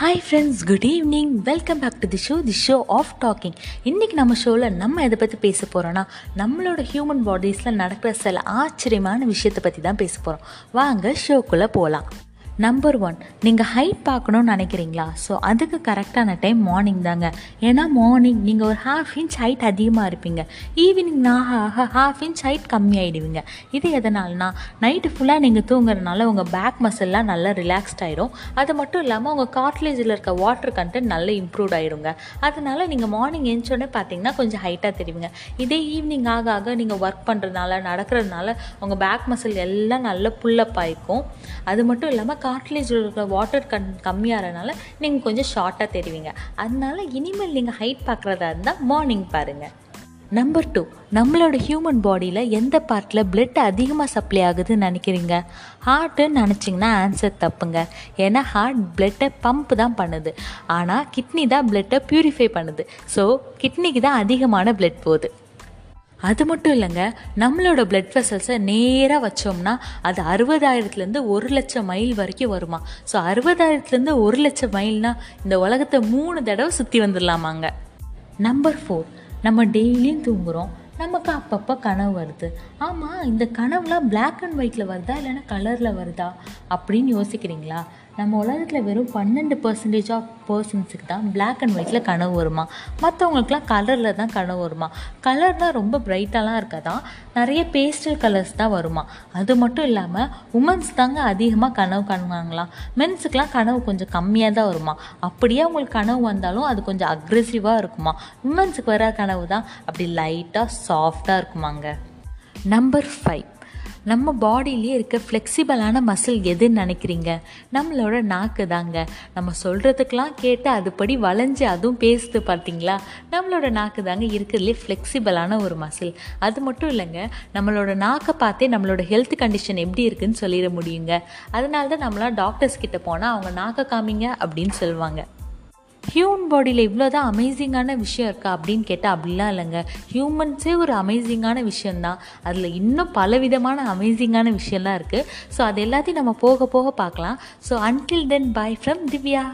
Hi friends good evening welcome back to the show the show of talking இன்றைக்கி நம்ம ஷோவில் நம்ம எதை பற்றி பேச போகிறோன்னா நம்மளோட ஹியூமன் பாடிஸில் நடக்கிற சில ஆச்சரியமான விஷயத்தை பற்றி தான் பேச போகிறோம் வாங்க ஷோக்குள்ளே போகலாம் நம்பர் ஒன் நீங்கள் ஹைட் பார்க்கணுன்னு நினைக்கிறீங்களா? ஸோ அதுக்கு கரெக்டான டைம் மார்னிங் தாங்க. ஏன்னா மார்னிங் நீங்கள் ஒரு ஹாஃப் இன்ச் ஹைட் அதிகமாக இருப்பீங்க. ஈவினிங் நான் ஹாஃப் இன்ச் ஹைட் கம்மியாயிடுவீங்க. இது எதனால்னா நைட்டு ஃபுல்லாக நீங்கள் தூங்குறதுனால உங்கள் பேக் மசில்லாம் நல்லா ரிலாக்ஸ்ட் ஆகிடும் அது மட்டும் இல்லாமல் உங்கள் கார்ட்லேஜில் இருக்க வாட்டர் கண்டென்ட் நல்லா இம்ப்ரூவ் ஆகிடுங்க அதனால் நீங்கள் மார்னிங் எழுந்தோடனே பார்த்தீங்கன்னா கொஞ்சம் ஹைட்டாக தெரிவிங்க. இதே ஈவினிங் ஆக ஆக நீங்கள் ஒர்க் பண்ணுறதுனால நடக்கிறதுனால உங்கள் பேக் மசில் எல்லாம் நல்லா புல்லப் ஆகிக்கும் அது மட்டும் இல்லாமல் கார்ட்லேஜில் இருக்கிற வாட்டர் கன் கம்மியாகிறனால நீங்கள் கொஞ்சம் ஷார்ட்டாக தெரிவிங்க. அதனால இனிமேல் நீங்கள் ஹைட் பார்க்குறதா இருந்தால் மார்னிங் பாருங்கள் நம்பர் டூ நம்மளோட ஹியூமன் பாடியில் எந்த பார்ட்டில் பிளட் அதிகமாக சப்ளை ஆகுதுன்னு நினைக்கிறீங்க? ஹார்ட்டுன்னு நினச்சிங்கன்னா ஆன்சர் தப்புங்க. ஏன்னா ஹார்ட் பிளட்டை பம்ப் தான் பண்ணுது. ஆனால் கிட்னி தான் பிளட்டை ப்யூரிஃபை பண்ணுது. ஸோ கிட்னிக்கு தான் அதிகமான பிளட் போகுது. அது மட்டும் இல்லைங்க நம்மளோட பிளட் வெசல்ஸை நேராக வச்சோம்னா அது அறுபதாயிரத்துலேருந்து ஒரு லட்சம் மைல் வரைக்கும் வருமா? ஸோ அறுபதாயிரத்துலேருந்து ஒரு லட்சம் மைல்னால் இந்த உலகத்தை மூணு தடவை சுற்றி வந்துடலாமாங்க. நம்பர் ஃபோர் நம்ம டெய்லியும் தூங்குகிறோம் நமக்கு அப்பப்போ கனவு வருது. ஆமாம் இந்த கனவுலாம் பிளாக் அண்ட் ஒயிட்டில் வருதா இல்லைன்னா கலரில் வருதா அப்படின்னு யோசிக்கிறீங்களா? நம்ம உலகத்தில் வெறும் பன்னெண்டு பர்சன்டேஜ் ஆஃப் பர்சன்ஸுக்கு தான் பிளாக் அண்ட் ஒயிட்டில் கனவு வருமா? மற்றவங்களுக்குலாம் கலரில் தான் கனவு வருமா? கலர்னால் ரொம்ப பிரைட்டாலாம் இருக்காதான் நிறைய பேஸ்டல் கலர்ஸ் தான் வருமா? அது மட்டும் இல்லாமல் உமன்ஸ் தாங்க அதிகமாக கனவு காணுவாங்களாம் மென்ஸுக்கெலாம் கனவு கொஞ்சம் கம்மியாக தான் வருமா? அப்படியே அவங்களுக்கு கனவு வந்தாலும் அது கொஞ்சம் அக்ரெசிவாக இருக்குமா? உமன்ஸுக்கு வர கனவு தான். அப்படி லைட்டாக சாஃப்டாக இருக்குமாங்க. நம்பர் ஃபைவ் நம்ம பாடியிலே இருக்க ஃப்ளெக்சிபிளான மசில் எதுன்னு நினைக்கிறீங்க? நம்மளோட நாக்கு தாங்க. நம்ம சொல்கிறதுக்கெலாம் கேட்டு அதுபடி வளைஞ்சு அதுவும் பேசுது பார்த்தீங்களா? நம்மளோட நாக்கு தாங்க இருக்கிறதுலே ஃப்ளெக்சிபிளான ஒரு மசில் அது மட்டும் இல்லைங்க நம்மளோட நாக்கை பார்த்தே நம்மளோட ஹெல்த் கண்டிஷன் எப்படி இருக்குன்னு சொல்லிட முடியுங்க. அதனால தான் நம்மளாம் டாக்டர்ஸ் கிட்ட போனால் அவங்க நாக்கை காமிங்க அப்படின்னு சொல்லுவாங்க. ஹியூமன் பாடியில் இவ்வளோ தான் அமேசிங்கான விஷயம் இருக்கா அப்படின்னு கேட்டால் அப்படிலாம் இல்லைங்க. ஹியூமன்ஸே ஒரு அமேசிங்கான விஷயந்தான் அதில் இன்னும் பலவிதமான அமேசிங்கான விஷயம்லாம் இருக்குது ஸோ அது எல்லாத்தையும் நம்ம போக போக பார்க்கலாம். So until then bye from Divya